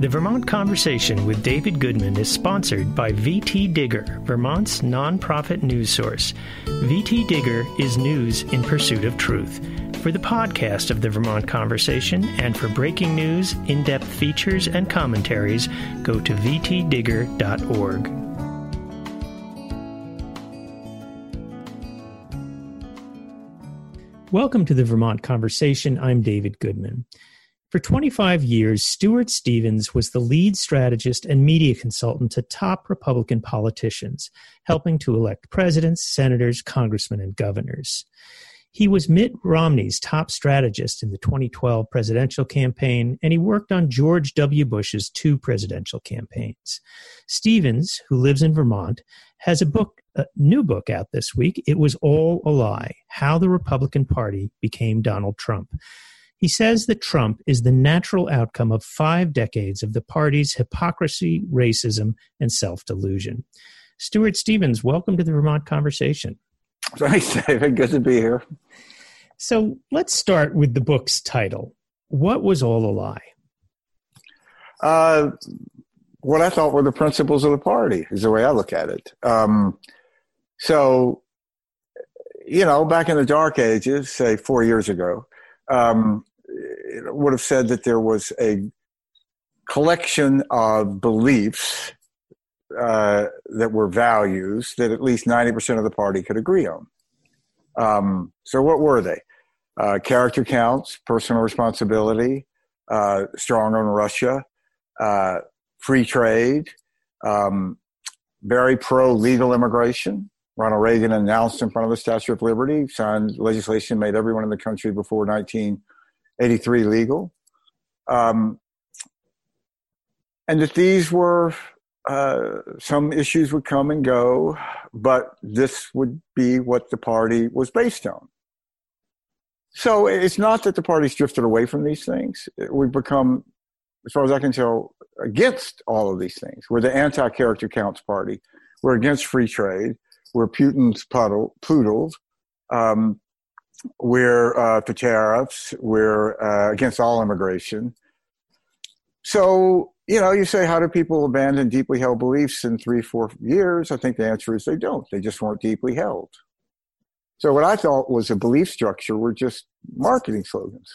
The Vermont Conversation with David Goodman is sponsored by VT Digger, Vermont's nonprofit news source. VT Digger is news in pursuit of truth. For the podcast of the Vermont Conversation and for breaking news, in depth features, and commentaries, go to vtdigger.org. Welcome to the Vermont Conversation. I'm David Goodman. For 25 years, Stuart Stevens was the lead strategist and media consultant to top Republican politicians, helping to elect presidents, senators, congressmen, and governors. He was Mitt Romney's top strategist in the 2012 presidential campaign, and he worked on George W. Bush's two presidential campaigns. Stevens, who lives in Vermont, has a book, a new book out this week. It was all a lie: How the Republican Party Became Donald Trump. He says that Trump is the natural outcome of five decades of the party's hypocrisy, racism, and self delusion. Stuart Stevens, welcome to the Vermont Conversation. Thanks, David. Good to be here. So let's start with the book's title. What was all a lie? Uh, what I thought were the principles of the party is the way I look at it. Um, so, you know, back in the dark ages, say four years ago, um, would have said that there was a collection of beliefs uh, that were values that at least 90% of the party could agree on. Um, so, what were they? Uh, character counts, personal responsibility, uh, strong on Russia, uh, free trade, um, very pro legal immigration. Ronald Reagan announced in front of the Statue of Liberty, signed legislation made everyone in the country before 19- 83 legal. Um, and that these were uh, some issues would come and go, but this would be what the party was based on. So it's not that the party's drifted away from these things. We've become, as far as I can tell, against all of these things. We're the anti character counts party. We're against free trade. We're Putin's poodles. Um, we're uh, for tariffs. We're uh, against all immigration. So, you know, you say, how do people abandon deeply held beliefs in three, four years? I think the answer is they don't. They just weren't deeply held. So, what I thought was a belief structure were just marketing slogans.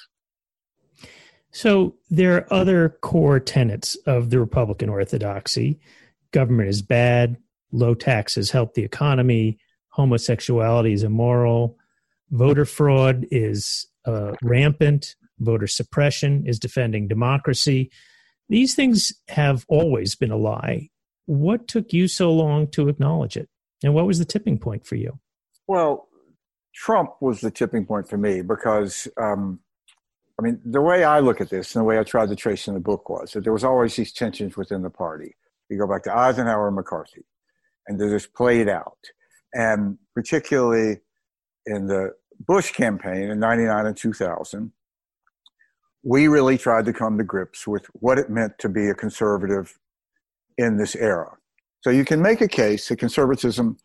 So, there are other core tenets of the Republican orthodoxy government is bad, low taxes help the economy, homosexuality is immoral, voter fraud is uh, rampant, voter suppression is defending democracy. These things have always been a lie. What took you so long to acknowledge it? And what was the tipping point for you? Well, Trump was the tipping point for me because, um, I mean, the way I look at this and the way I tried to trace in the book was that there was always these tensions within the party. You go back to Eisenhower and McCarthy, and they just played out. And particularly in the Bush campaign in 99 and 2000, we really tried to come to grips with what it meant to be a conservative in this era. So you can make a case that conservatism,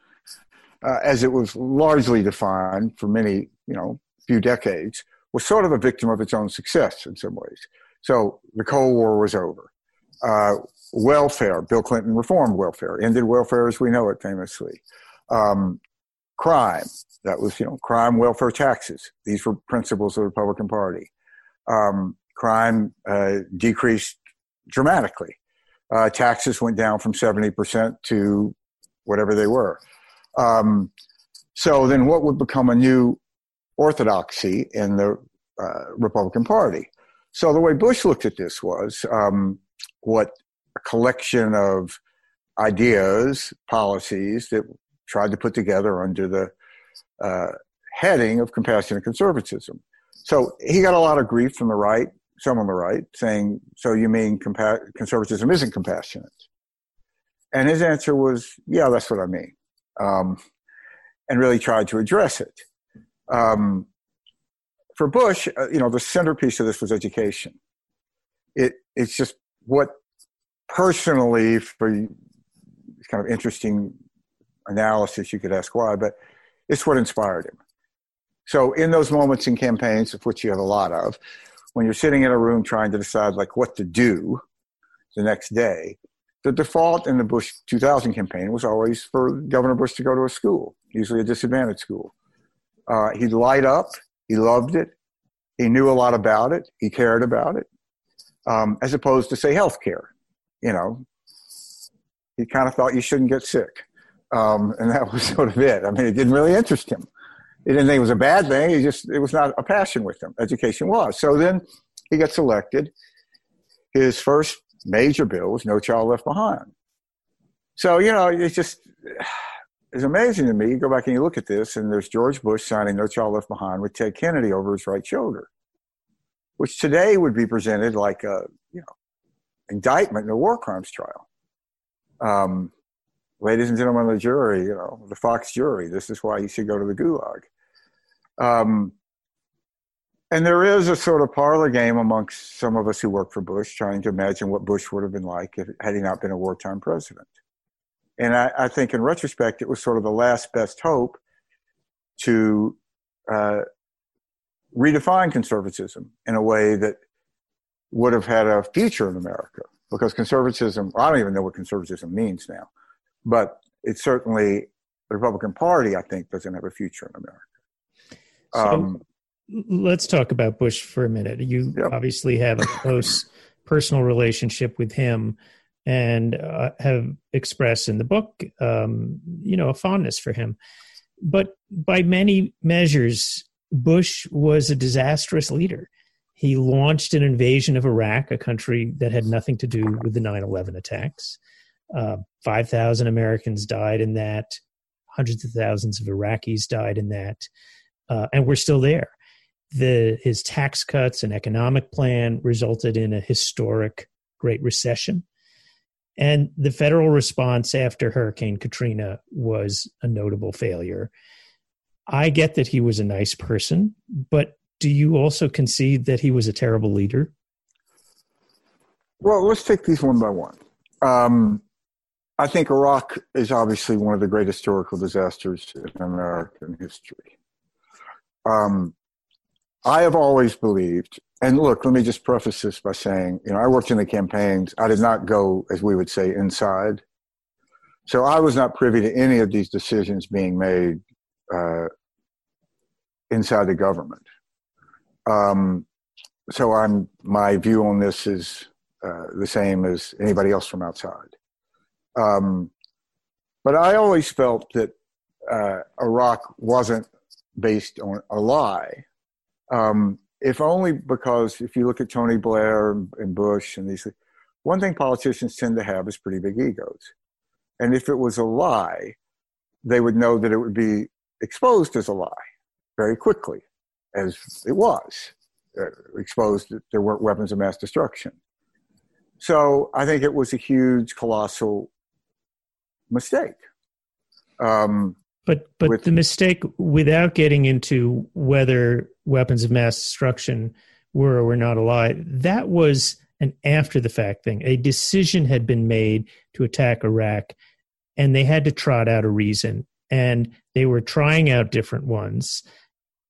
uh, as it was largely defined for many, you know, few decades, was sort of a victim of its own success in some ways. So the Cold War was over. Uh, welfare, Bill Clinton reformed welfare, ended welfare as we know it famously. Um, crime, that was, you know, crime, welfare, taxes. These were principles of the Republican Party. Um, crime uh, decreased dramatically. Uh, taxes went down from 70% to whatever they were. Um, so then what would become a new orthodoxy in the uh, Republican Party? So the way Bush looked at this was um, what a collection of ideas, policies that tried to put together under the uh, heading of compassionate conservatism. So he got a lot of grief from the right, some on the right, saying, So you mean compa- conservatism isn't compassionate? And his answer was, Yeah, that's what I mean. Um, and really tried to address it. Um, for Bush, uh, you know, the centerpiece of this was education. It, it's just what personally, for kind of interesting analysis, you could ask why, but it's what inspired him. So in those moments in campaigns, of which you have a lot of, when you're sitting in a room trying to decide like what to do, the next day. The default in the Bush 2000 campaign was always for Governor Bush to go to a school, usually a disadvantaged school. Uh, he'd light up. He loved it. He knew a lot about it. He cared about it, um, as opposed to say healthcare. You know, he kind of thought you shouldn't get sick, um, and that was sort of it. I mean, it didn't really interest him. He didn't think it was a bad thing. He just it was not a passion with him. Education was. So then he gets elected. His first major bill was No Child Left Behind. So you know, it's just it's amazing to me. You go back and you look at this, and there's George Bush signing No Child Left Behind with Ted Kennedy over his right shoulder, which today would be presented like a you know indictment in a war crimes trial. Um, ladies and gentlemen of the jury, you know the Fox jury, this is why you should go to the Gulag. Um, and there is a sort of parlor game amongst some of us who work for Bush, trying to imagine what Bush would have been like if, had he not been a wartime president. And I, I, think in retrospect, it was sort of the last best hope to uh, redefine conservatism in a way that would have had a future in America. Because conservatism, I don't even know what conservatism means now, but it's certainly the Republican Party, I think, doesn't have a future in America. Um, so let's talk about Bush for a minute. You yep. obviously have a close personal relationship with him and uh, have expressed in the book, um, you know, a fondness for him. But by many measures, Bush was a disastrous leader. He launched an invasion of Iraq, a country that had nothing to do with the 9 11 attacks. Uh, 5,000 Americans died in that, hundreds of thousands of Iraqis died in that, uh, and we're still there. The, his tax cuts and economic plan resulted in a historic Great Recession. And the federal response after Hurricane Katrina was a notable failure. I get that he was a nice person, but do you also concede that he was a terrible leader? Well, let's take these one by one. Um, I think Iraq is obviously one of the great historical disasters in American history. Um, I have always believed, and look, let me just preface this by saying, you know, I worked in the campaigns. I did not go, as we would say, inside. So I was not privy to any of these decisions being made uh, inside the government. Um, so I'm my view on this is uh, the same as anybody else from outside. Um, but I always felt that uh, Iraq wasn't based on a lie um, if only because if you look at Tony Blair and Bush and these, one thing politicians tend to have is pretty big egos. And if it was a lie, they would know that it would be exposed as a lie very quickly, as it was uh, exposed that there weren't weapons of mass destruction. So I think it was a huge, colossal mistake. Um, but but with, the mistake, without getting into whether weapons of mass destruction were or were not a lie, that was an after the fact thing. A decision had been made to attack Iraq, and they had to trot out a reason, and they were trying out different ones.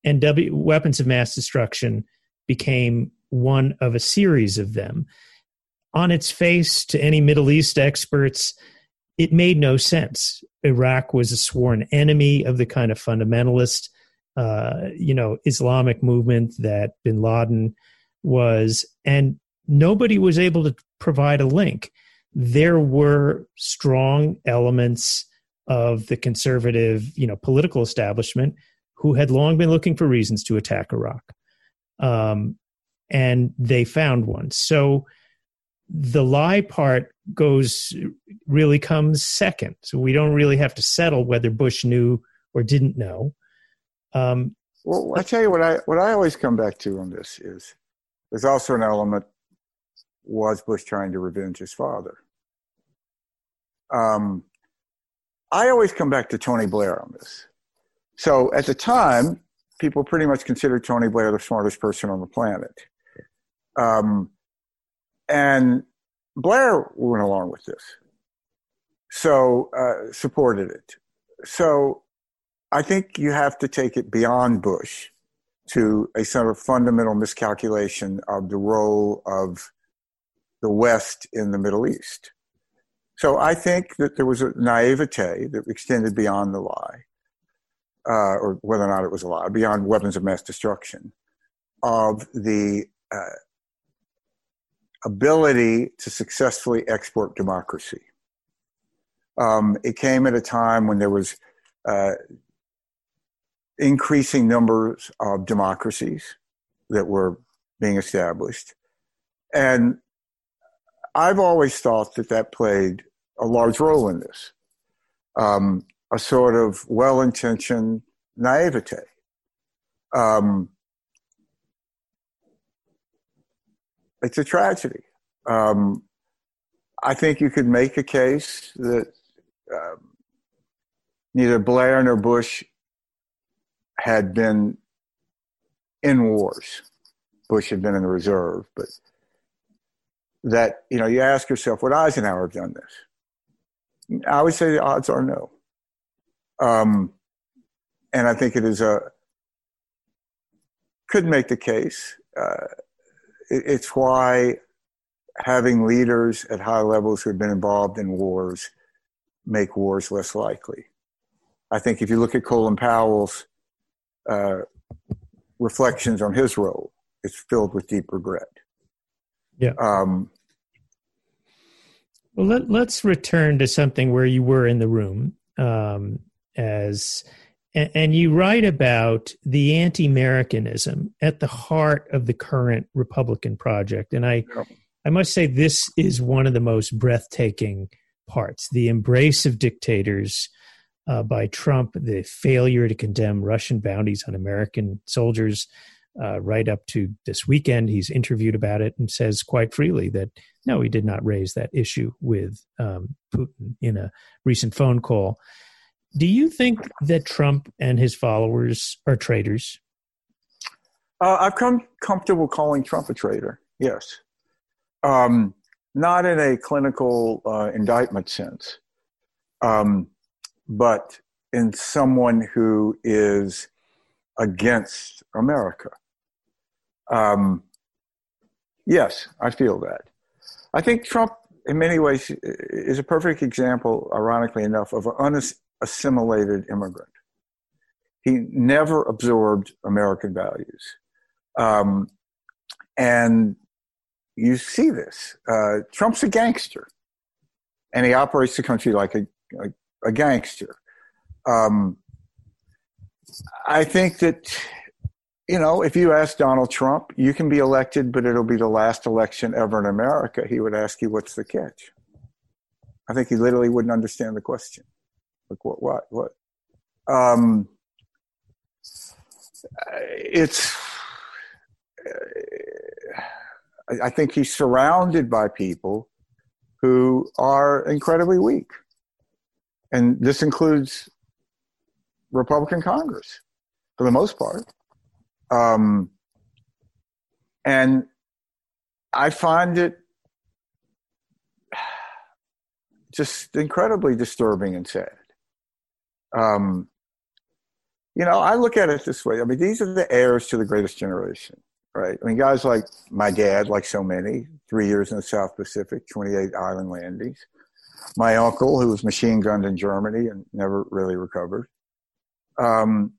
And w, weapons of mass destruction became one of a series of them. On its face, to any Middle East experts, it made no sense. Iraq was a sworn enemy of the kind of fundamentalist, uh, you know, Islamic movement that bin Laden was, and nobody was able to provide a link. There were strong elements of the conservative, you know, political establishment who had long been looking for reasons to attack Iraq, um, and they found one. So the lie part goes really comes second. So we don't really have to settle whether Bush knew or didn't know. Um, well, I tell you what I what I always come back to on this is there's also an element was Bush trying to revenge his father. Um, I always come back to Tony Blair on this. So at the time, people pretty much considered Tony Blair the smartest person on the planet. Um, and Blair went along with this, so uh, supported it. So I think you have to take it beyond Bush to a sort of fundamental miscalculation of the role of the West in the Middle East. So I think that there was a naivete that extended beyond the lie, uh, or whether or not it was a lie, beyond weapons of mass destruction, of the uh, ability to successfully export democracy. Um, it came at a time when there was uh, increasing numbers of democracies that were being established. And I've always thought that that played a large role in this um, a sort of well intentioned naivete. Um, it's a tragedy. Um, I think you could make a case that um, neither Blair nor Bush had been in wars. Bush had been in the reserve, but that, you know, you ask yourself, would Eisenhower have done this? I would say the odds are no. Um, and I think it is a, could make the case. Uh, it's why having leaders at high levels who have been involved in wars make wars less likely. I think if you look at Colin Powell's uh, reflections on his role, it's filled with deep regret. Yeah. Um, well, let, us return to something where you were in the room um, as, and, you write about the anti-Americanism at the heart of the current Republican project, and I. I must say this is one of the most breathtaking parts: the embrace of dictators uh, by Trump, the failure to condemn Russian bounties on American soldiers. Uh, right up to this weekend, he's interviewed about it and says quite freely that no, he did not raise that issue with um, Putin in a recent phone call. Do you think that Trump and his followers are traitors? Uh, I've come comfortable calling Trump a traitor. Yes, um, not in a clinical uh, indictment sense. Um, but in someone who is against America. Um, yes, I feel that. I think Trump, in many ways, is a perfect example, ironically enough, of an unassimilated immigrant. He never absorbed American values. Um, and you see this. Uh, Trump's a gangster, and he operates the country like a, like a gangster. Um, I think that, you know, if you ask Donald Trump, you can be elected, but it'll be the last election ever in America. He would ask you, what's the catch? I think he literally wouldn't understand the question. Like, what, what, what? Um, it's, I think he's surrounded by people who are incredibly weak and this includes Republican Congress for the most part. Um, and I find it just incredibly disturbing and sad. Um, you know, I look at it this way. I mean, these are the heirs to the greatest generation, right? I mean, guys like my dad, like so many, three years in the South Pacific, 28 island landings my uncle, who was machine gunned in Germany and never really recovered. Um,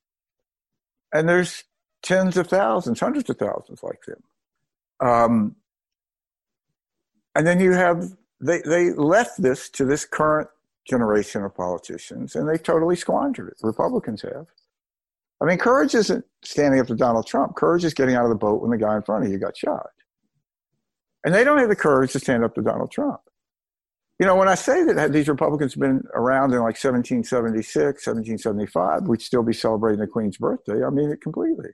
and there's tens of thousands, hundreds of thousands like them. Um, and then you have, they, they left this to this current generation of politicians and they totally squandered it. Republicans have. I mean, courage isn't standing up to Donald Trump. Courage is getting out of the boat when the guy in front of you got shot. And they don't have the courage to stand up to Donald Trump you know, when I say that these Republicans have been around in like 1776, 1775, we'd still be celebrating the Queen's birthday. I mean it completely.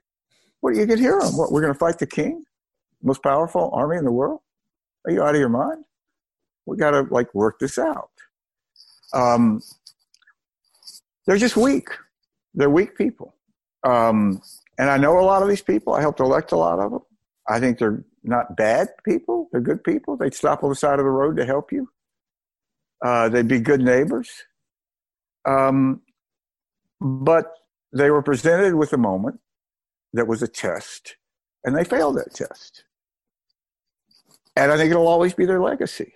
What you can hear them? What we're going to fight the King, most powerful army in the world? Are you out of your mind? We got to like work this out. Um, they're just weak. They're weak people. Um, and I know a lot of these people. I helped elect a lot of them. I think they're not bad people. They're good people. They'd stop on the side of the road to help you. Uh, they'd be good neighbors. Um, but they were presented with a moment that was a test, and they failed that test. and I think it'll always be their legacy.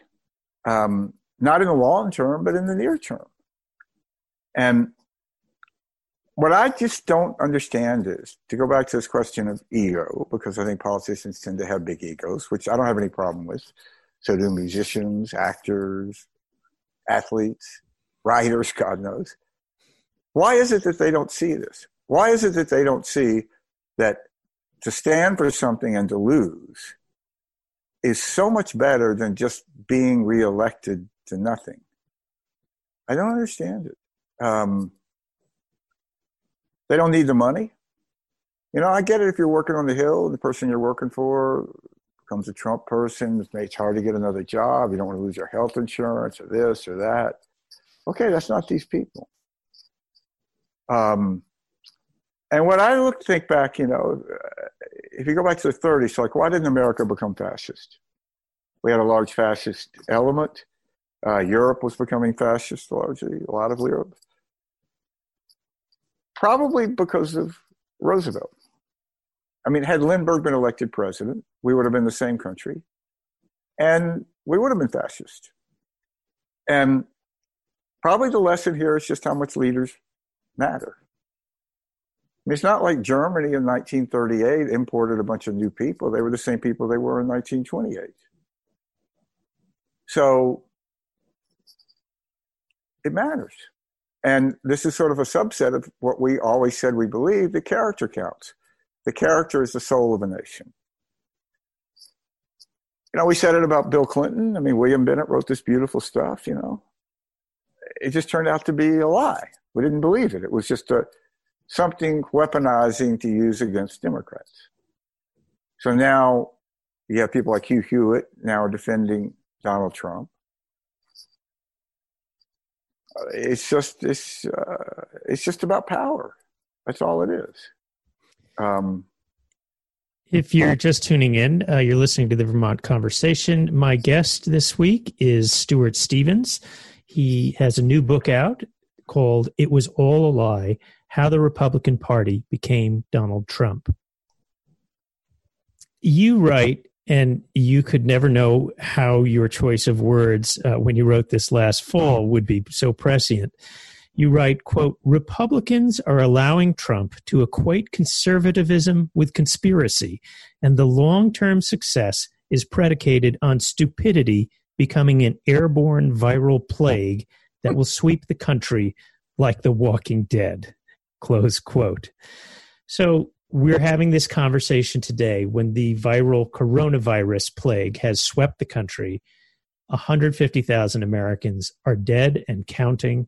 Um, not in the long term, but in the near term. And what I just don't understand is to go back to this question of ego, because I think politicians tend to have big egos, which I don't have any problem with. So do musicians, actors, athletes, writers, God knows. Why is it that they don't see this? Why is it that they don't see that to stand for something and to lose is so much better than just being reelected to nothing? I don't understand it. Um, they don't need the money. You know, I get it if you're working on the Hill, the person you're working for becomes a Trump person, it's hard to get another job, you don't want to lose your health insurance or this or that. Okay, that's not these people. Um, and when I look, think back, you know, if you go back to the 30s, like, why didn't America become fascist? We had a large fascist element. Uh, Europe was becoming fascist largely, a lot of Europe. Probably because of Roosevelt. I mean, had Lindbergh been elected president, we would have been the same country, and we would have been fascist. And probably the lesson here is just how much leaders matter. I mean, it's not like Germany in 1938 imported a bunch of new people. They were the same people they were in 1928. So it matters. And this is sort of a subset of what we always said we believe the character counts. The character is the soul of a nation. You know, we said it about Bill Clinton. I mean, William Bennett wrote this beautiful stuff, you know. It just turned out to be a lie. We didn't believe it. It was just a something weaponizing to use against Democrats. So now you have people like Hugh Hewitt now defending Donald Trump. It's just it's uh, it's just about power. That's all it is. Um, if you're just tuning in, uh, you're listening to the Vermont Conversation. My guest this week is Stuart Stevens. He has a new book out called It Was All a Lie How the Republican Party Became Donald Trump. You write, and you could never know how your choice of words uh, when you wrote this last fall would be so prescient. You write quote republicans are allowing trump to equate conservatism with conspiracy and the long-term success is predicated on stupidity becoming an airborne viral plague that will sweep the country like the walking dead close quote. So we're having this conversation today when the viral coronavirus plague has swept the country 150,000 Americans are dead and counting.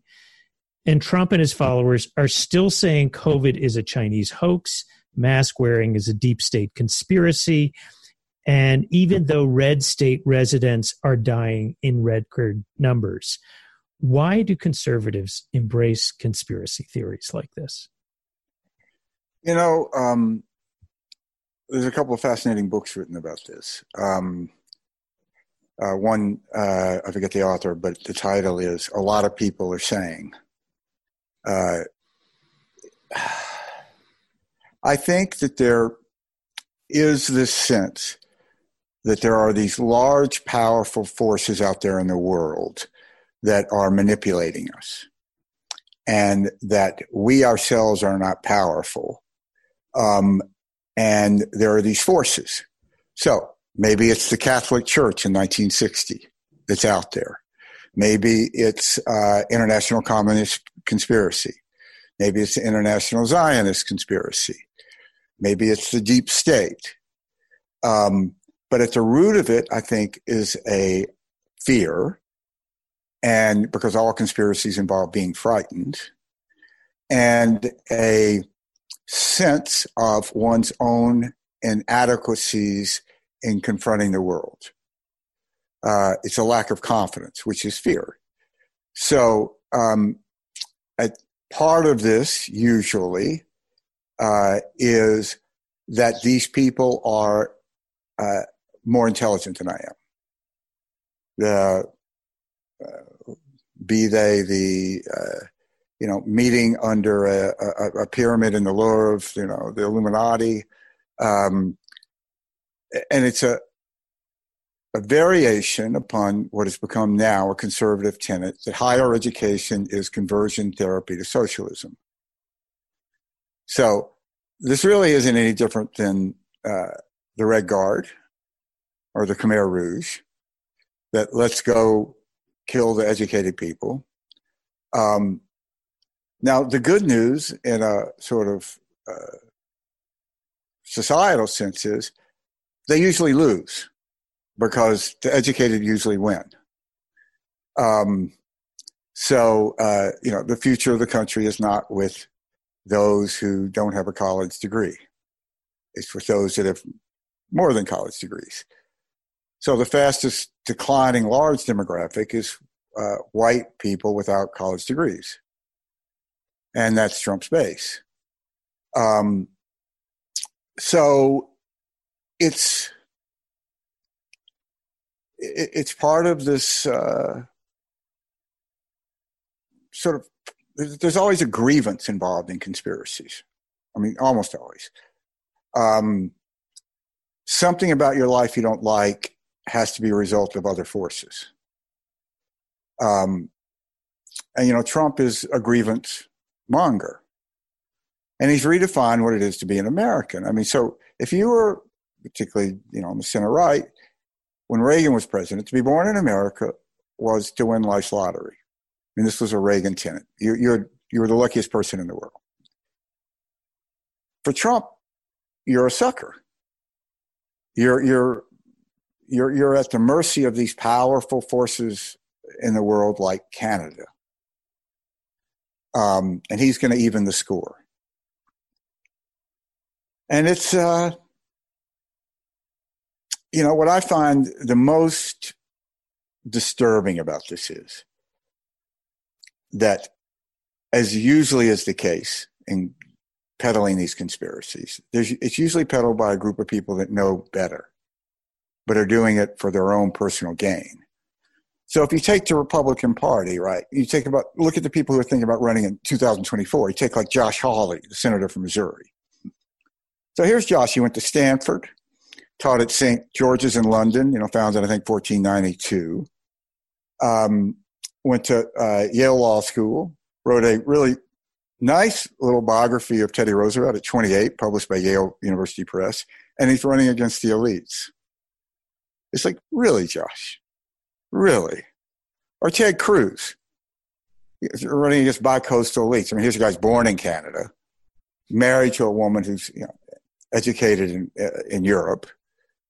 And Trump and his followers are still saying COVID is a Chinese hoax, mask wearing is a deep state conspiracy. And even though red state residents are dying in record numbers, why do conservatives embrace conspiracy theories like this? You know, um, there's a couple of fascinating books written about this. Um, uh, one, uh, I forget the author, but the title is A Lot of People Are Saying uh, I think that there is this sense that there are these large, powerful forces out there in the world that are manipulating us, and that we ourselves are not powerful. Um, and there are these forces. So maybe it's the Catholic Church in 1960 that's out there. Maybe it's uh, international communist conspiracy. Maybe it's the international Zionist conspiracy. Maybe it's the deep state. Um, but at the root of it, I think, is a fear, and because all conspiracies involve being frightened, and a sense of one's own inadequacies in confronting the world. Uh, it's a lack of confidence, which is fear. So, um, a part of this usually uh, is that these people are uh, more intelligent than I am. The uh, be they the uh, you know meeting under a, a, a, pyramid in the Louvre, you know the Illuminati, um, and it's a a variation upon what has become now a conservative tenet that higher education is conversion therapy to socialism. So this really isn't any different than uh, the Red Guard or the Khmer Rouge that let's go kill the educated people. Um, now, the good news in a sort of uh, societal sense is they usually lose because the educated usually win. Um, so, uh, you know, the future of the country is not with those who don't have a college degree. It's with those that have more than college degrees. So the fastest declining large demographic is uh, white people without college degrees. And that's Trump's base. Um, so it's it, it's part of this uh, sort of there's always a grievance involved in conspiracies. I mean, almost always. Um, something about your life you don't like has to be a result of other forces. Um, and you know, Trump is a grievance monger, and he's redefined what it is to be an American. I mean, so if you were particularly, you know, on the center right, when Reagan was president, to be born in America was to win life's lottery. I mean, this was a Reagan tenet. You, you're you're the luckiest person in the world. For Trump, you're a sucker. You're you're you're you're at the mercy of these powerful forces in the world like Canada. Um, and he's going to even the score. And it's, uh, you know, what I find the most disturbing about this is that, as usually is the case in peddling these conspiracies, it's usually peddled by a group of people that know better, but are doing it for their own personal gain. So if you take the Republican Party, right, you take about look at the people who are thinking about running in 2024. You take like Josh Hawley, the senator from Missouri. So here's Josh. He went to Stanford, taught at St. George's in London. You know, founded I think 1492. Um, went to uh, Yale Law School. Wrote a really nice little biography of Teddy Roosevelt at 28, published by Yale University Press, and he's running against the elites. It's like, really, Josh? Really? Or Ted Cruz, running against bi-coastal elites. I mean, here's a guy's born in Canada, married to a woman who's you know, educated in, uh, in Europe,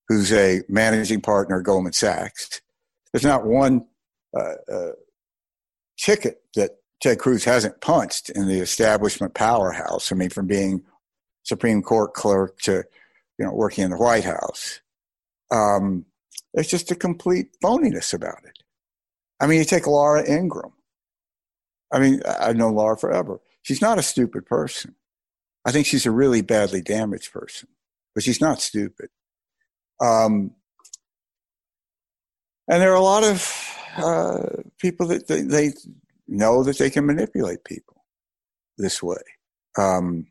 who's a managing partner at Goldman Sachs. There's not one uh, uh, ticket that Ted Cruz hasn't punched in the establishment powerhouse. I mean, from being Supreme Court clerk to, you know, working in the White House. Um, there's just a complete phoniness about it. I mean, you take Laura Ingraham. I mean, I've known Laura forever. She's not a stupid person. I think she's a really badly damaged person, but she's not stupid. Um, and there are a lot of uh, people that they, they, know that they can manipulate people this way. Um,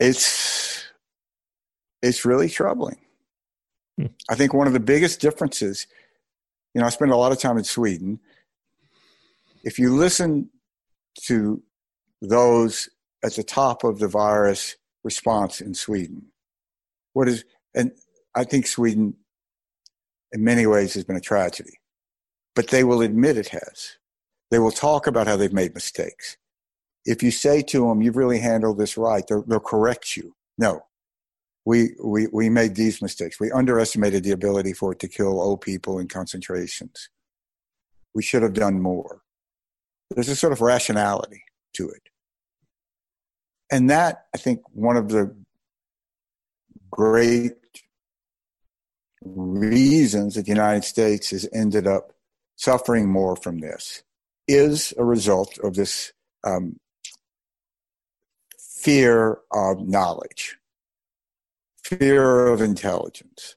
it's it's really troubling. Hmm. I think one of the biggest differences, you know, I spend a lot of time in Sweden. If you listen to those at the top of the virus response in Sweden, what is, and I think Sweden in many ways has been a tragedy, but they will admit it has. They will talk about how they've made mistakes. If you say to them, you've really handled this right, they'll, they'll correct you. No, we, we, we made these mistakes. We underestimated the ability for it to kill old people in concentrations. We should have done more. There's a sort of rationality to it. And that, I think, one of the great reasons that the United States has ended up suffering more from this is a result of this um, fear of knowledge fear of intelligence.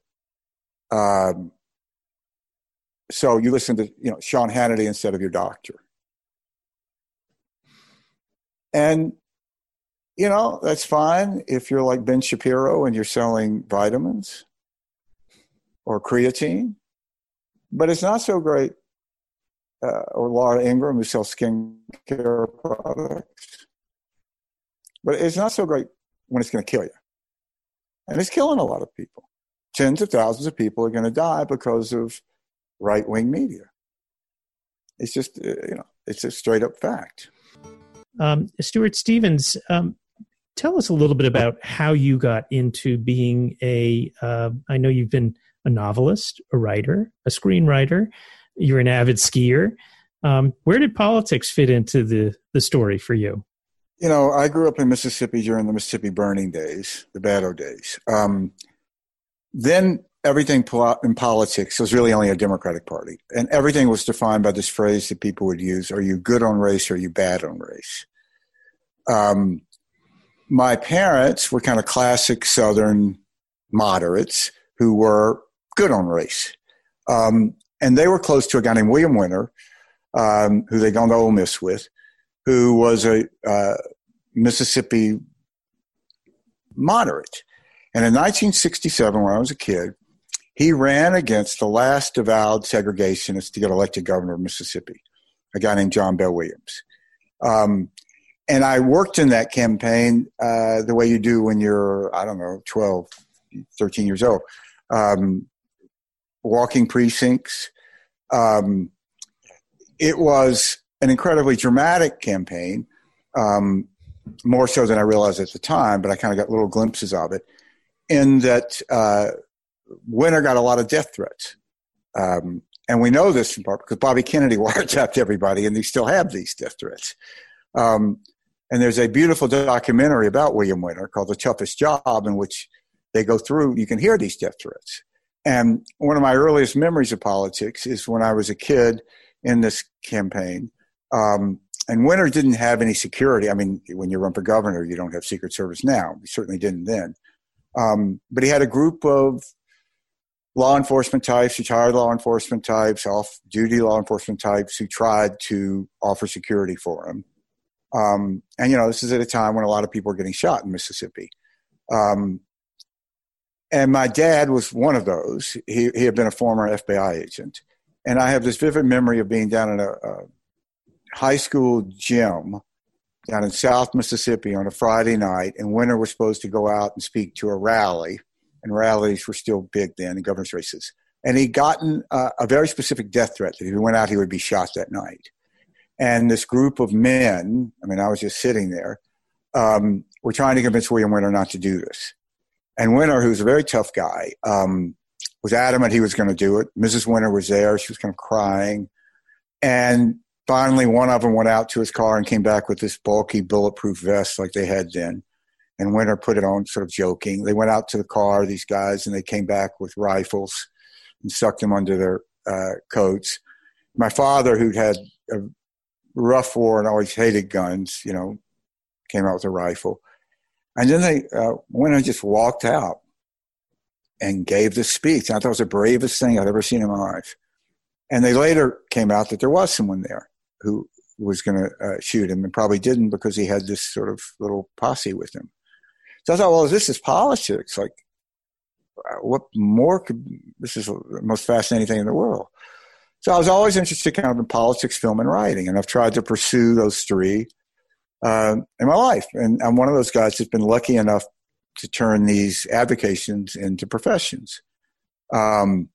Um, so you listen to you know Sean Hannity instead of your doctor, and you know that's fine if you're like Ben Shapiro and you're selling vitamins. or creatine, but it's not so great. Uh, or Laura Ingraham, who sells skincare products. But it's not so great when it's going to kill you. And it's killing a lot of people. Tens of thousands of people are going to die because of right wing media. It's just, uh, you know, it's a straight up fact. Um, Stuart Stevens, um, tell us a little bit about how you got into being a. Uh, I know you've been a novelist, a writer, a screenwriter. You're an avid skier. Um, where did politics fit into the the story for you? You know, I grew up in Mississippi during the Mississippi burning days, the Battle days. Um, then everything in politics was really only a Democratic Party, and everything was defined by this phrase that people would use: "Are you good on race? or Are you bad on race?" Um, my parents were kind of classic Southern moderates who were good on race. Um, and they were close to a guy named William Winter, um, who they gone to Ole Miss with, who was a uh, Mississippi moderate. And in 1967, when I was a kid, he ran against the last avowed segregationist to get elected governor of Mississippi, a guy named John Bell Williams. Um, and I worked in that campaign uh, the way you do when you're, I don't know, 12, 13 years old, um, walking precincts. Um, it was an incredibly dramatic campaign, um, more so than I realized at the time, but I kind of got little glimpses of it, in that uh, Winter got a lot of death threats. Um, and we know this in part because Bobby Kennedy wiretapped everybody, and they still have these death threats. Um, and there's a beautiful documentary about William Winter called The Toughest Job, in which they go through, you can hear these death threats. And one of my earliest memories of politics is when I was a kid in this campaign. Um, and Winter didn't have any security. I mean, when you run for governor, you don't have Secret Service now. He certainly didn't then. Um, but he had a group of law enforcement types, retired law enforcement types, off duty law enforcement types who tried to offer security for him. Um, and you know, this is at a time when a lot of people are getting shot in Mississippi. Um, and my dad was one of those. He, he had been a former FBI agent. And I have this vivid memory of being down in a, a high school gym down in South Mississippi on a Friday night, and Winter was supposed to go out and speak to a rally, and rallies were still big then in governor's races. And he'd gotten uh, a very specific death threat that if he went out, he would be shot that night. And this group of men, I mean, I was just sitting there, um, were trying to convince William Winter not to do this. And Winter, who's a very tough guy, um, was adamant he was going to do it. Mrs. Winter was there. She was kind of crying. And finally, one of them went out to his car and came back with this bulky bulletproof vest like they had then. And Winter put it on, sort of joking. They went out to the car, these guys, and they came back with rifles and stuck them under their uh, coats. My father, who'd had a rough war and always hated guns, you know, came out with a rifle. And then they uh, went and just walked out and gave this speech. I thought it was the bravest thing I'd ever seen in my life. And they later came out that there was someone there who was going to uh, shoot him and probably didn't because he had this sort of little posse with him. So I thought, well, this is politics. Like, uh, what more could this is the most fascinating thing in the world? So I was always interested kind of in politics, film, and writing, and I've tried to pursue those three uh, in my life. And I'm one of those guys that's been lucky enough to turn these avocations into professions. Um,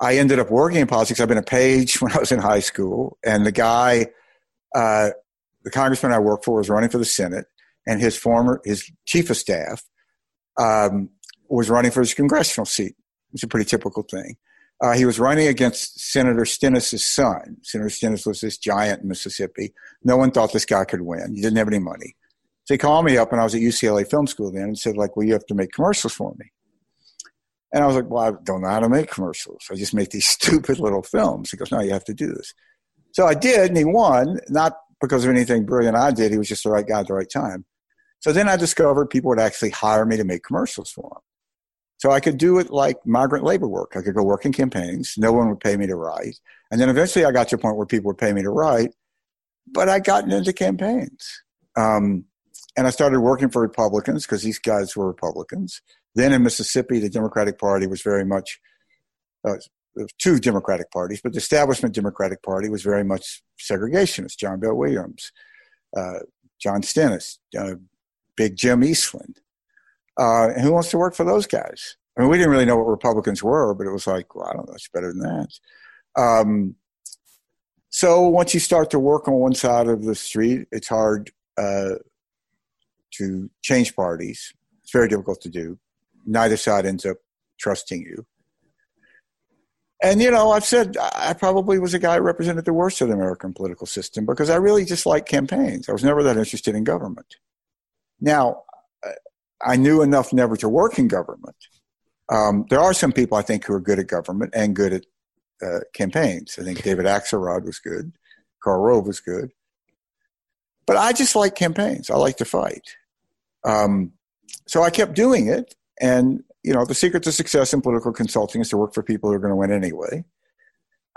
I ended up working in politics. I've been a page when I was in high school, and the guy, uh, the congressman I worked for, was running for the Senate, and his former, his chief of staff, um, was running for his congressional seat. It's a pretty typical thing. Uh, he was running against Senator Stennis's son. Senator Stennis was this giant in Mississippi. No one thought this guy could win. He didn't have any money. So he called me up, and I was at UCLA Film School then, and said, like, well, you have to make commercials for me. And I was like, well, I don't know how to make commercials. I just make these stupid little films. He goes, no, you have to do this. So I did, and he won, not because of anything brilliant I did. He was just the right guy at the right time. So then I discovered people would actually hire me to make commercials for them. So I could do it like migrant labor work. I could go work in campaigns. No one would pay me to write. And then eventually I got to a point where people would pay me to write, but I got into campaigns. Um, and I started working for Republicans because these guys were Republicans. Then in Mississippi, the Democratic Party was very much uh, two Democratic parties, but the establishment Democratic Party was very much segregationist. John Bell Williams, uh, John Stennis, uh, Big Jim Eastland. Uh, and who wants to work for those guys? I mean, we didn't really know what Republicans were, but it was like, well, I don't know, it's better than that. Um, so once you start to work on one side of the street, it's hard uh, to change parties. It's very difficult to do. Neither side ends up trusting you. And, you know, I've said I probably was a guy who represented the worst of the American political system because I really just like campaigns. I was never that interested in government. Now, I knew enough never to work in government. Um, there are some people I think who are good at government and good at uh, campaigns. I think David Axelrod was good, Karl Rove was good. But I just like campaigns. I like to fight. Um, so I kept doing it. And, you know, the secret to success in political consulting is to work for people who are going to win anyway.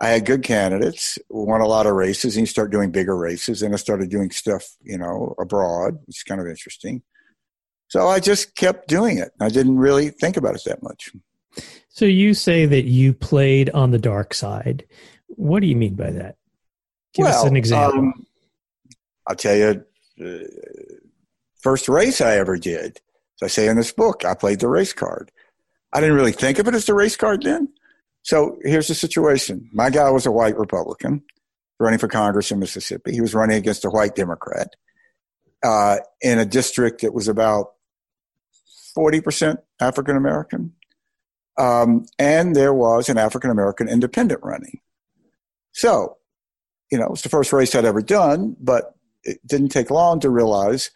I had good candidates, won a lot of races, and you start doing bigger races. And I started doing stuff, you know, abroad, which is kind of interesting. So I just kept doing it. I didn't really think about it that much. So you say that you played on the dark side. What do you mean by that? Give well, us an example. Um, I'll tell you, uh, first race I ever did. As I say in this book, I played the race card. I didn't really think of it as the race card then. So here's the situation. My guy was a white Republican running for Congress in Mississippi. He was running against a white Democrat uh, in a district that was about 40% African American. Um, and there was an African American independent running. So, you know, it was the first race I'd ever done, but it didn't take long to realize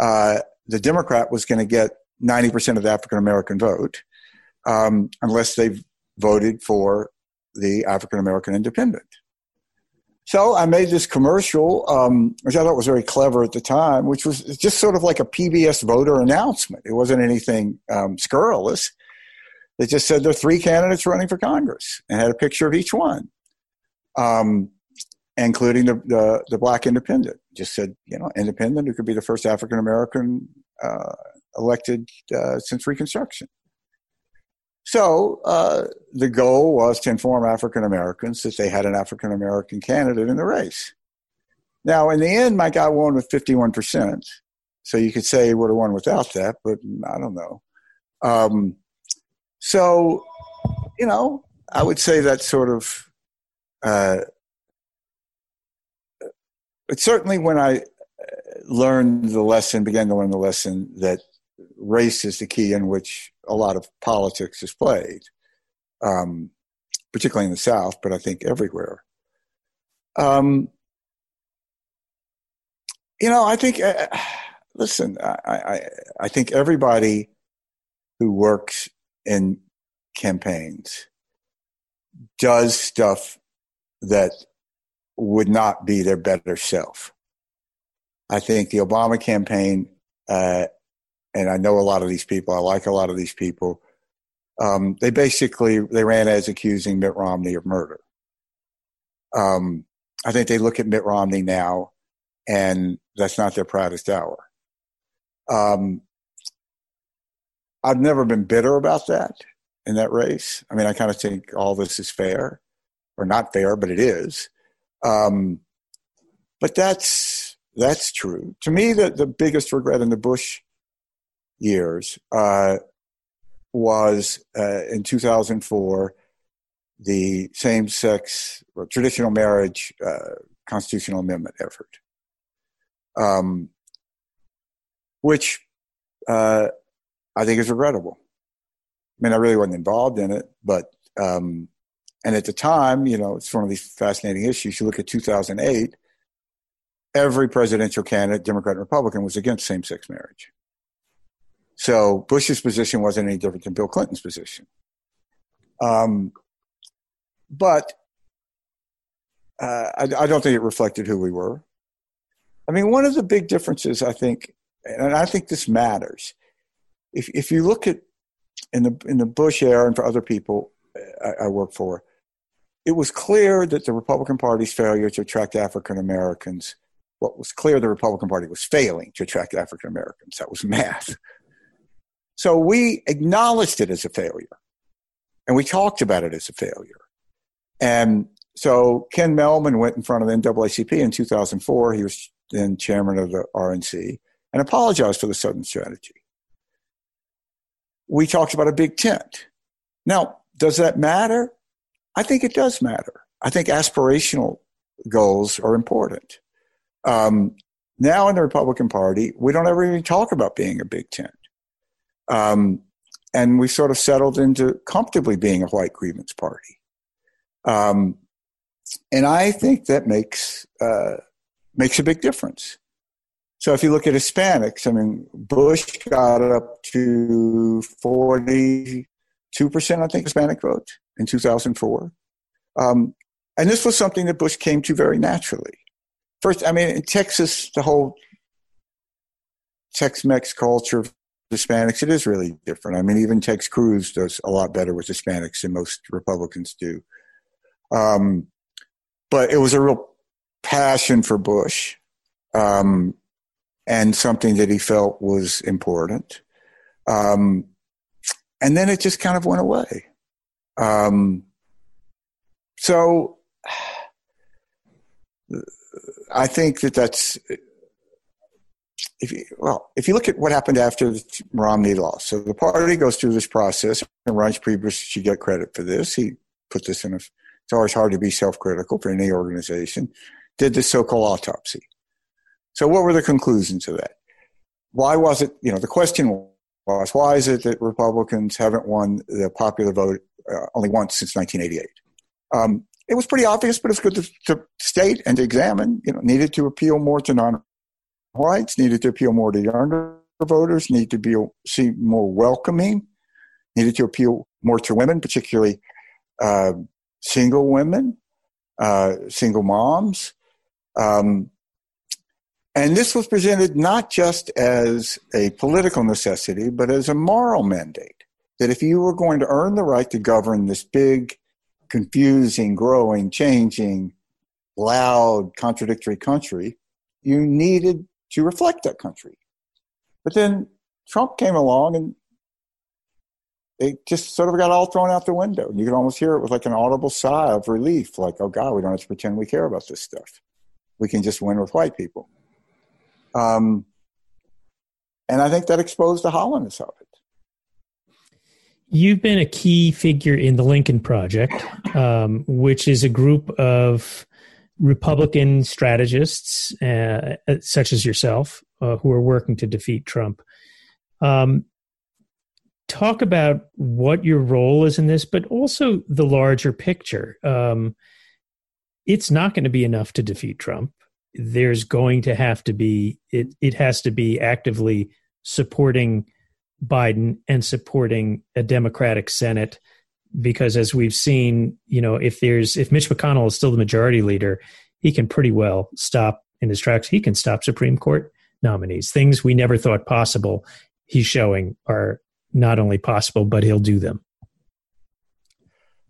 uh, the Democrat was going to get 90% of the African American vote um, unless they voted for the African American independent. So I made this commercial, um, which I thought was very clever at the time, which was just sort of like a PBS voter announcement. It wasn't anything um, scurrilous. It just said there are three candidates running for Congress and had a picture of each one, um, including the, the, the, black independent. Just said, you know, independent who could be the first African American uh, elected uh, since Reconstruction. So uh, the goal was to inform African Americans that they had an African American candidate in the race. Now, in the end, my guy won with 51%. So you could say he would have won without that, but I don't know. Um, so, you know, I would say that sort of, uh, but certainly when I uh, learned the lesson, began to learn the lesson that race is the key in which a lot of politics is played, um, particularly in the South, but I think everywhere. Um, you know, I think, uh, listen, I, I, I think everybody who works in campaigns does stuff that would not be their better self. I think the Obama campaign uh, and I know a lot of these people. I like a lot of these people. Um, they basically they ran as accusing Mitt Romney of murder. Um, I think they look at Mitt Romney now, and that's not their proudest hour. Um, I've never been bitter about that in that race. I mean, I kind of think all this is fair, or not fair, but it is. Um, but that's that's true. To me, the, the biggest regret in the Bush years uh, was uh, in 2004 the same sex or traditional marriage uh, constitutional amendment effort, um, which uh, I think is regrettable. I mean, I really wasn't involved in it, but um, and at the time, you know, it's one of these fascinating issues. You look at 2008, every presidential candidate, Democrat and Republican, was against same sex marriage. So Bush's position wasn't any different than Bill Clinton's position. Um, but uh, I, I, don't think it reflected who we were. I mean, one of the big differences, I think, and I think this matters. If if you look at in the in the Bush era and for other people I, I work for, it was clear that the Republican Party's failure to attract African Americans. What was clear, the Republican Party was failing to attract African Americans. That was math. So we acknowledged it as a failure. and we talked about it as a failure. And so Ken Mehlman went in front of the NAACP in 2004. He was then chairman of the RNC and apologized for the Southern strategy. We talked about a big tent. Now, does that matter? I think it does matter. I think aspirational goals are important. Um, now in the Republican Party, we don't ever even talk about being a big tent. Um, and we sort of settled into comfortably being a white grievance party. Um, and I think that makes uh, makes a big difference. So if you look at Hispanics, I mean, Bush got up to forty two percent, I think, Hispanic vote in two thousand four, um, and this was something that Bush came to very naturally. First, I mean, in Texas, the whole Tex-Mex culture of Hispanics, it is really different. I mean, even Ted Cruz does a lot better with Hispanics than most Republicans do. Um, but it was a real passion for Bush um, and something that he felt was important. Um, and then it just kind of went away. Um, so I think that that's if you, well, if you look at what happened after Romney lost, so the party goes through this process, and Reince Priebus should get credit for this. He put this in a. It's always hard to be self-critical for any organization. Did the so-called autopsy. So, what were the conclusions of that? Why was it? You know, the question was, why is it that Republicans haven't won the popular vote uh, only once since 1988? Um, it was pretty obvious, but it's good to, to, state and to examine. You know, needed to appeal more to non whites, needed to appeal more to younger voters, needed to be see more welcoming, needed to appeal more to women, particularly uh, single women, uh, single moms. Um, and this was presented not just as a political necessity, but as a moral mandate. That if you were going to earn the right to govern this big, confusing, growing, changing, loud, contradictory country, you needed to reflect that country. But then Trump came along and it just sort of got all thrown out the window. You could almost hear it with like an audible sigh of relief, like, oh God, we don't have to pretend we care about this stuff. We can just win with white people. Um, and I think that exposed the hollowness of it. You've been a key figure in the Lincoln Project, um, which is a group of Republican strategists, uh, uh, such as yourself, uh, who are working to defeat Trump. Um, talk about what your role is in this, but also the larger picture. Um, it's not going to be enough to defeat Trump. There's going to have to be it. It has to be actively supporting Biden and supporting a Democratic Senate because as we've seen, you know, if there's if Mitch McConnell is still the majority leader, he can pretty well stop in his tracks. He can stop Supreme Court nominees. Things we never thought possible, he's showing are not only possible, but he'll do them.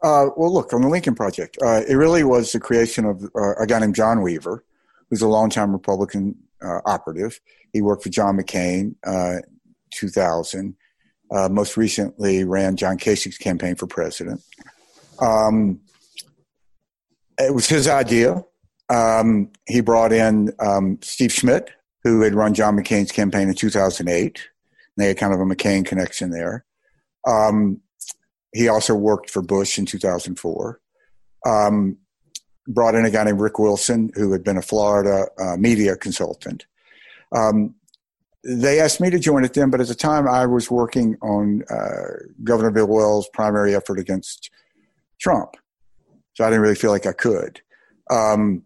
Uh, well, look, on the Lincoln Project, uh, it really was the creation of uh, a guy named John Weaver, who's a longtime Republican uh, operative. He worked for John McCain, uh, 2000 uh, most recently ran John Kasich's campaign for president. Um, it was his idea. Um, he brought in um, Steve Schmidt, who had run John McCain's campaign in 2008. They had kind of a McCain connection there. Um, he also worked for Bush in 2004. Um, brought in a guy named Rick Wilson, who had been a Florida uh, media consultant. Um, they asked me to join it then, but at the time I was working on uh, Governor Bill Weld primary effort against Trump. So I didn't really feel like I could. Um,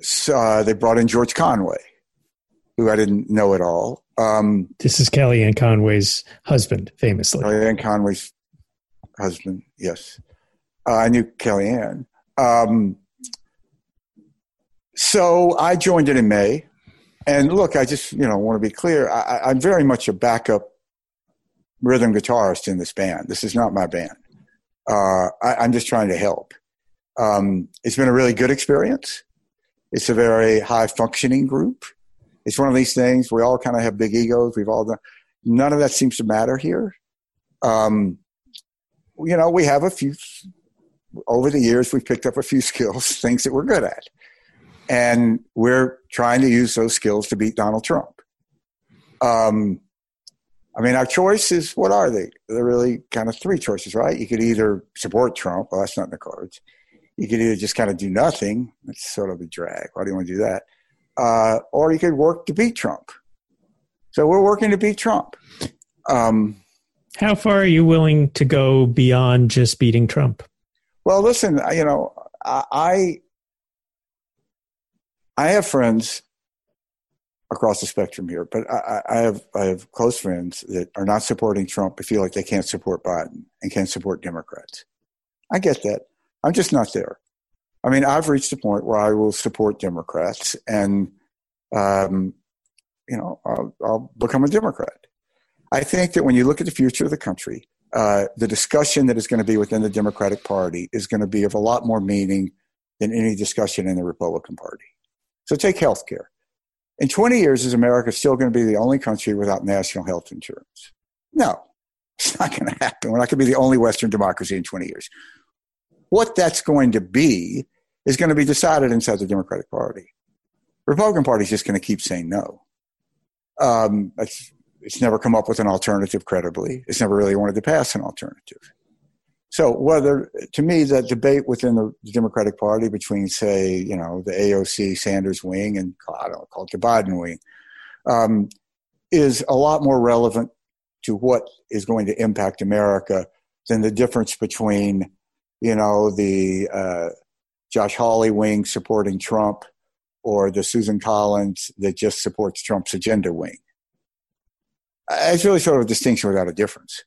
so uh, they brought in George Conway, who I didn't know at all. Um, this is Kellyanne Conway's husband, famously. Kellyanne Conway's husband, yes. Uh, I knew Kellyanne. Um, so I joined it in May. And look, I just you know want to be clear. I, am very much a backup rhythm guitarist in this band. This is not my band. Uh, I, am just trying to help. Um, it's been a really good experience. It's a very high functioning group. It's one of these things we all kind of have big egos. We've all done. None of that seems to matter here. Um, you know, we have a few, over the years, we've picked up a few skills, things that we're good at. And we're trying to use those skills to beat Donald Trump. Um, I mean, our choices, what are they? They're really kind of three choices, right? You could either support Trump. Well, that's not in the cards. You could either just kind of do nothing. That's sort of a drag. Why do you want to do that? Uh, or you could work to beat Trump. So we're working to beat Trump. Um, How far are you willing to go beyond just beating Trump? Well, listen, you know, I I have friends across the spectrum here, but I, I, have I have close friends that are not supporting Trump but feel like they can't support Biden and can't support Democrats. I get that. I'm just not there. I mean, I've reached a point where I will support Democrats, and um, you know, I'll, I'll, become a Democrat. I think that when you look at the future of the country, uh, the discussion that is going to be within the Democratic Party is going to be of a lot more meaning than any discussion in the Republican Party. So take health care. In 20 years, is America still going to be the only country without national health insurance? No, it's not going to happen. We're not going to be the only Western democracy in 20 years. What that's going to be is going to be decided inside the Democratic Party. The Republican Party is just going to keep saying no. Um, it's, it's never come up with an alternative credibly. It's never really wanted to pass an alternative. So whether to me the debate within the Democratic Party between say you know the AOC Sanders wing and I don't call it the Biden wing um, is a lot more relevant to what is going to impact America than the difference between you know the uh, Josh Hawley wing supporting Trump or the Susan Collins that just supports Trump's agenda wing. It's really sort of a distinction without a difference.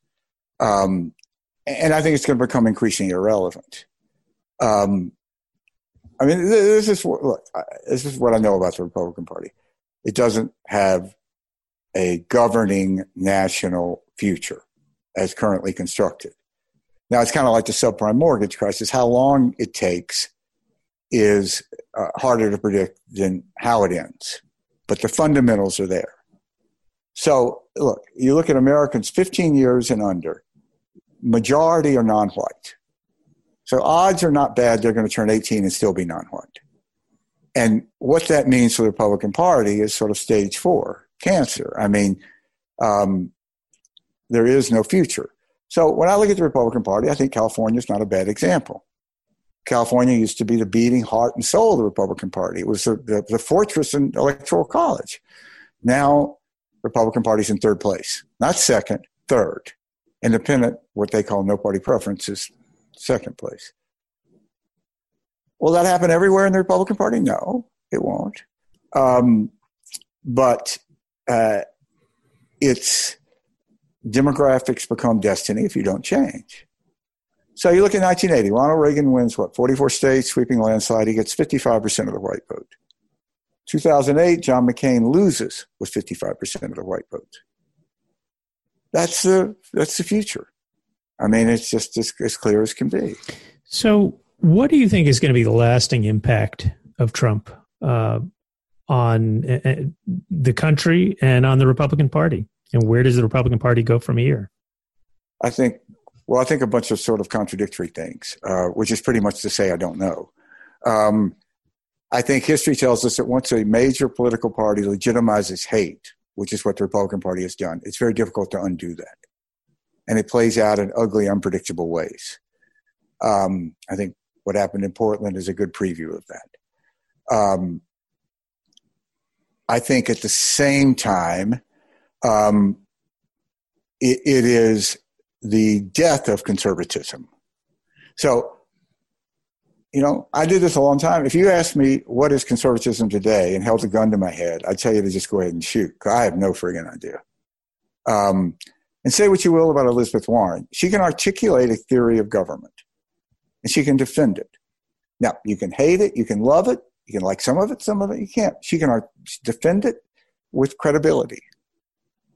Um, and I think it's going to become increasingly irrelevant. Um, I mean, this is what, look. This is what I know about the Republican Party. It doesn't have a governing national future as currently constructed. Now, it's kind of like the subprime mortgage crisis. How long it takes is uh, harder to predict than how it ends, but the fundamentals are there. So, look, you look at Americans 15 years and under majority are non white. So odds are not bad they're going to turn 18 and still be non white. And what that means for the Republican Party is sort of stage four cancer. I mean, um, there is no future. So when I look at the Republican Party, I think California is not a bad example. California used to be the beating heart and soul of the Republican Party. It was the, the, the fortress in electoral college. Now, the Republican Party's in third place, not second, third. Independent, what they call no party preference, is second place. Will that happen everywhere in the Republican Party? No, it won't. Um, but uh, it's demographics become destiny if you don't change. So you look at 1980, Ronald Reagan wins what, 44 states, sweeping landslide. He gets 55% of the white vote. 2008, John McCain loses with 55% of the white vote that's the that's the future. I mean, it's just as, as clear as can be. So, what do you think is going to be the lasting impact of Trump uh, on uh, the country and on the Republican Party? And where does the Republican Party go from here? I think, well, I think a bunch of sort of contradictory things, uh, which is pretty much to say I don't know. Um, I think history tells us that once a major political party legitimizes hate, which is what the Republican Party has done. It's very difficult to undo that. And it plays out in ugly, unpredictable ways. Um, I think what happened in Portland is a good preview of that. Um, I think at the same time, um, it, it is the death of conservatism. So you know, I did this a long time. If you asked me what is conservatism today and held a gun to my head, I'd tell you to just go ahead and shoot. I have no friggin' idea. Um, and say what you will about Elizabeth Warren, she can articulate a theory of government, and she can defend it. Now, you can hate it, you can love it, you can like some of it, some of it you can't. She can art- defend it with credibility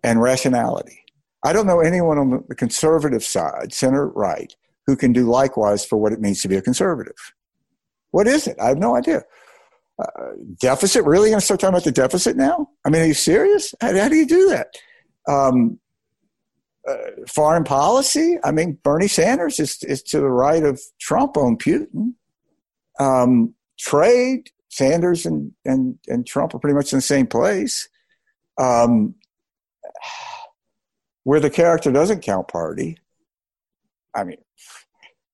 and rationality. I don't know anyone on the conservative side, center right, who can do likewise for what it means to be a conservative. What is it? I have no idea. Uh, deficit? Really going to start talking about the deficit now? I mean, are you serious? How, how do you do that? Um, uh, foreign policy. I mean, Bernie Sanders is is to the right of Trump on Putin. Um, trade, Sanders and and and Trump are pretty much in the same place. Um, where the character doesn't count, party. I mean,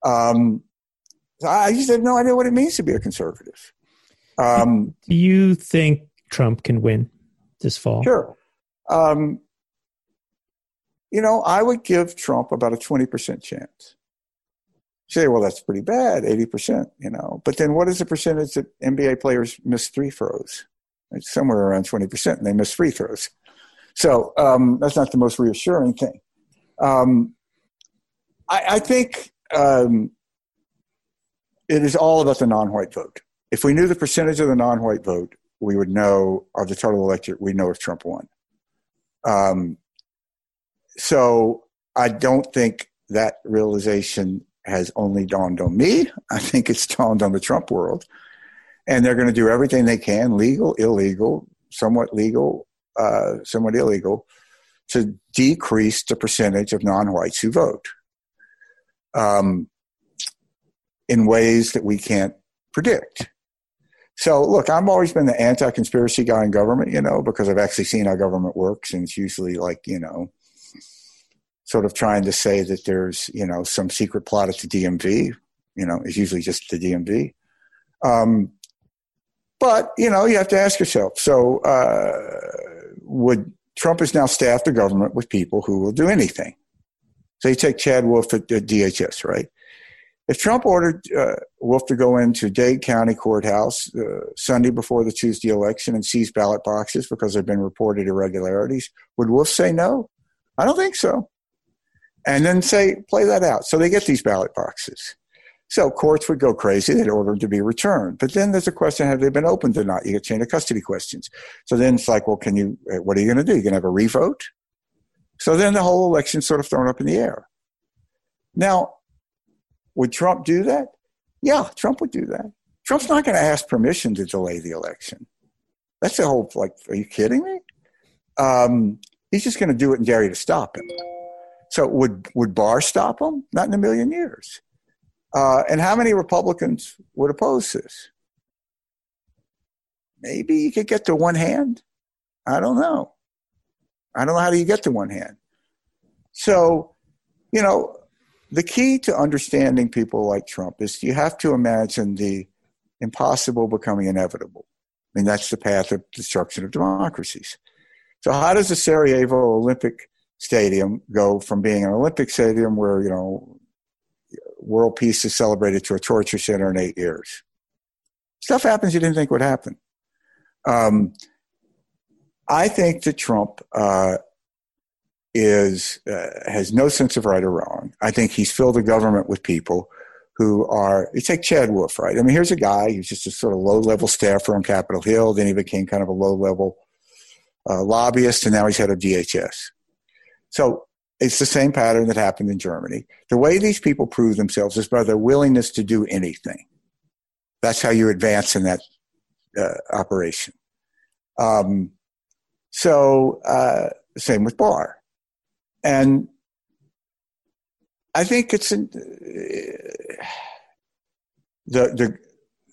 um, I just have no idea what it means to be a conservative. Um, Do you think Trump can win this fall? Sure. Um, you know, I would give Trump about a 20% chance. say, well, that's pretty bad, 80%, you know. But then what is the percentage that NBA players miss free throws? It's somewhere around 20%, and they miss free throws. So um, that's not the most reassuring thing. Um, I, I, think um, it is all about the non-white vote. If we knew the percentage of the non-white vote, we would know of the total electorate. We know if Trump won. Um, so I don't think that realization has only dawned on me. I think it's dawned on the Trump world. And they're going to do everything they can, legal, illegal, somewhat legal, uh, somewhat illegal, to decrease the percentage of non whites who vote um, in ways that we can't predict. So, look, I've always been the anti conspiracy guy in government, you know, because I've actually seen how government works. And it's usually like, you know, sort of trying to say that there's, you know, some secret plot at the DMV, you know, it's usually just the DMV. Um, but, you know, you have to ask yourself so, uh, would Trump has now staffed the government with people who will do anything. So you take Chad Wolf at, at DHS, right? If Trump ordered uh, Wolf to go into Dade County Courthouse uh, Sunday before the Tuesday election and seize ballot boxes because there have been reported irregularities, would Wolf say no? I don't think so. And then say, play that out. So they get these ballot boxes. So courts would go crazy. They'd order them to be returned. But then there's a question, have they been opened or not? You get chain of custody questions. So then it's like, well, can you, uh, what are you going to do? You're going to have a revote? So then the whole election's sort of thrown up in the air. Now, would Trump do that? Yeah, Trump would do that. Trump's not going to ask permission to delay the election. That's the whole, like, are you kidding me? Um, he's just going to do it and dare you to stop him. So would, would Barr stop him? Not in a million years. Uh, and how many Republicans would oppose this? Maybe you could get to one hand. I don't know. I don't know how do you get to one hand. So, you know, the key to understanding people like Trump is you have to imagine the impossible becoming inevitable. I mean, that's the path of destruction of democracies. So, how does the Sarajevo Olympic Stadium go from being an Olympic stadium where, you know, world peace is celebrated to a torture center in eight years. Stuff happens you didn't think would happen. Um, I think that Trump uh, is uh, has no sense of right or wrong. I think he's filled the government with people who are. You take Chad Wolf, right? I mean, here's a guy who's just a sort of low level staffer on Capitol Hill. Then he became kind of a low level uh, lobbyist, and now he's head of DHS. So it's the same pattern that happened in Germany. The way these people prove themselves is by their willingness to do anything. That's how you advance in that uh, operation. Um, so, uh, same with Barr. And I think it's uh, the the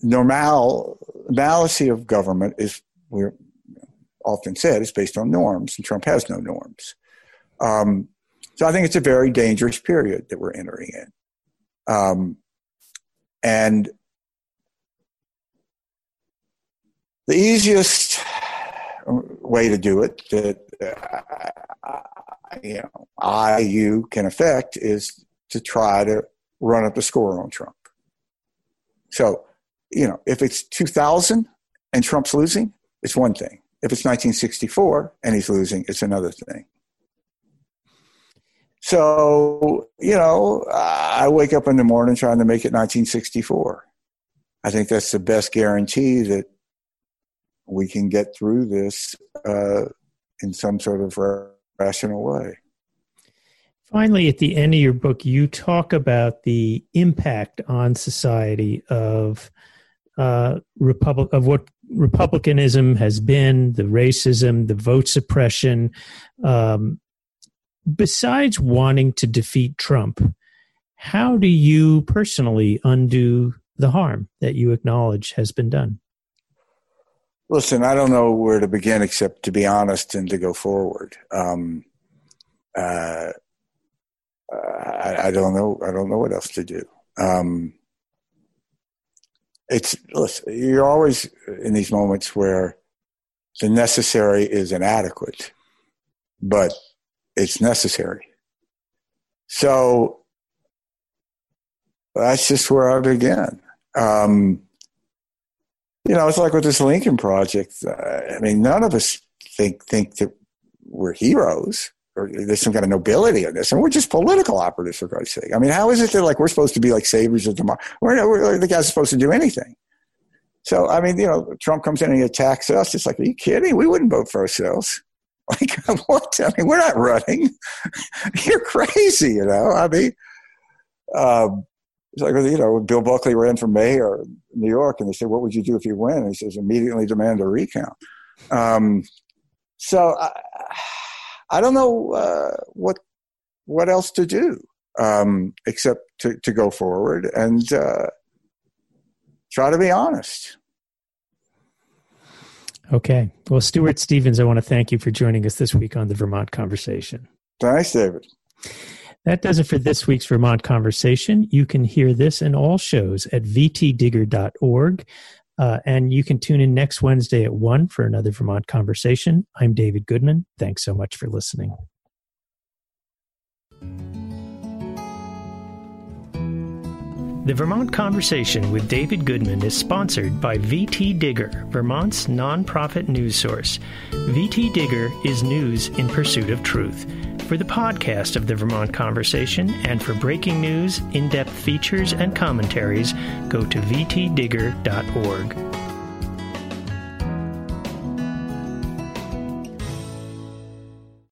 normal normalcy of government is we're often said is based on norms, and Trump has no norms. Um, so I think it's a very dangerous period that we're entering in. Um, and the easiest way to do it that uh, you know I you can affect is to try to run up the score on Trump. So, you know, if it's 2000 and Trump's losing, it's one thing. If it's 1964 and he's losing, it's another thing. So, you know, I wake up in the morning trying to make it 1964. I think that's the best guarantee that we can get through this uh, in some sort of rational way. Finally, at the end of your book, you talk about the impact on society of uh, republic of what republicanism has been, the racism, the vote suppression, um, besides wanting to defeat Trump, how do you personally undo the harm that you acknowledge has been done? Listen, I don't know where to begin except to be honest and to go forward. Um, uh, I, I, don't know. I don't know what else to do. Um, it's listen, you're always in these moments where the necessary is inadequate, but it's necessary. So that's just where I begin. Um, you know, it's like with this Lincoln Project. Uh, I mean, none of us think think that we're heroes or there's some kind of nobility in this, and we're just political operatives for Christ's sake. I mean, how is it that like we're supposed to be like saviors of tomorrow? We're, we're the guys supposed to do anything. So, I mean, you know, Trump comes in and he attacks us. It's like, are you kidding? We wouldn't vote for ourselves. Like, what? I mean, we're not running. You're crazy, you know? I mean, um, it's like, you know, Bill Buckley ran for mayor in New York and they said, what would you do if you win? And he says, immediately demand a recount. Um, so I, I don't know uh, what, what else to do um, except to, to go forward and uh, try to be honest. Okay. Well, Stuart Stevens, I want to thank you for joining us this week on the Vermont Conversation. Thanks, David. That does it for this week's Vermont Conversation. You can hear this and all shows at vtdigger.org. Uh, and you can tune in next Wednesday at 1 for another Vermont Conversation. I'm David Goodman. Thanks so much for listening. The Vermont Conversation with David Goodman is sponsored by VT Digger, Vermont's nonprofit news source. VT Digger is news in pursuit of truth. For the podcast of the Vermont Conversation and for breaking news, in depth features, and commentaries, go to vtdigger.org.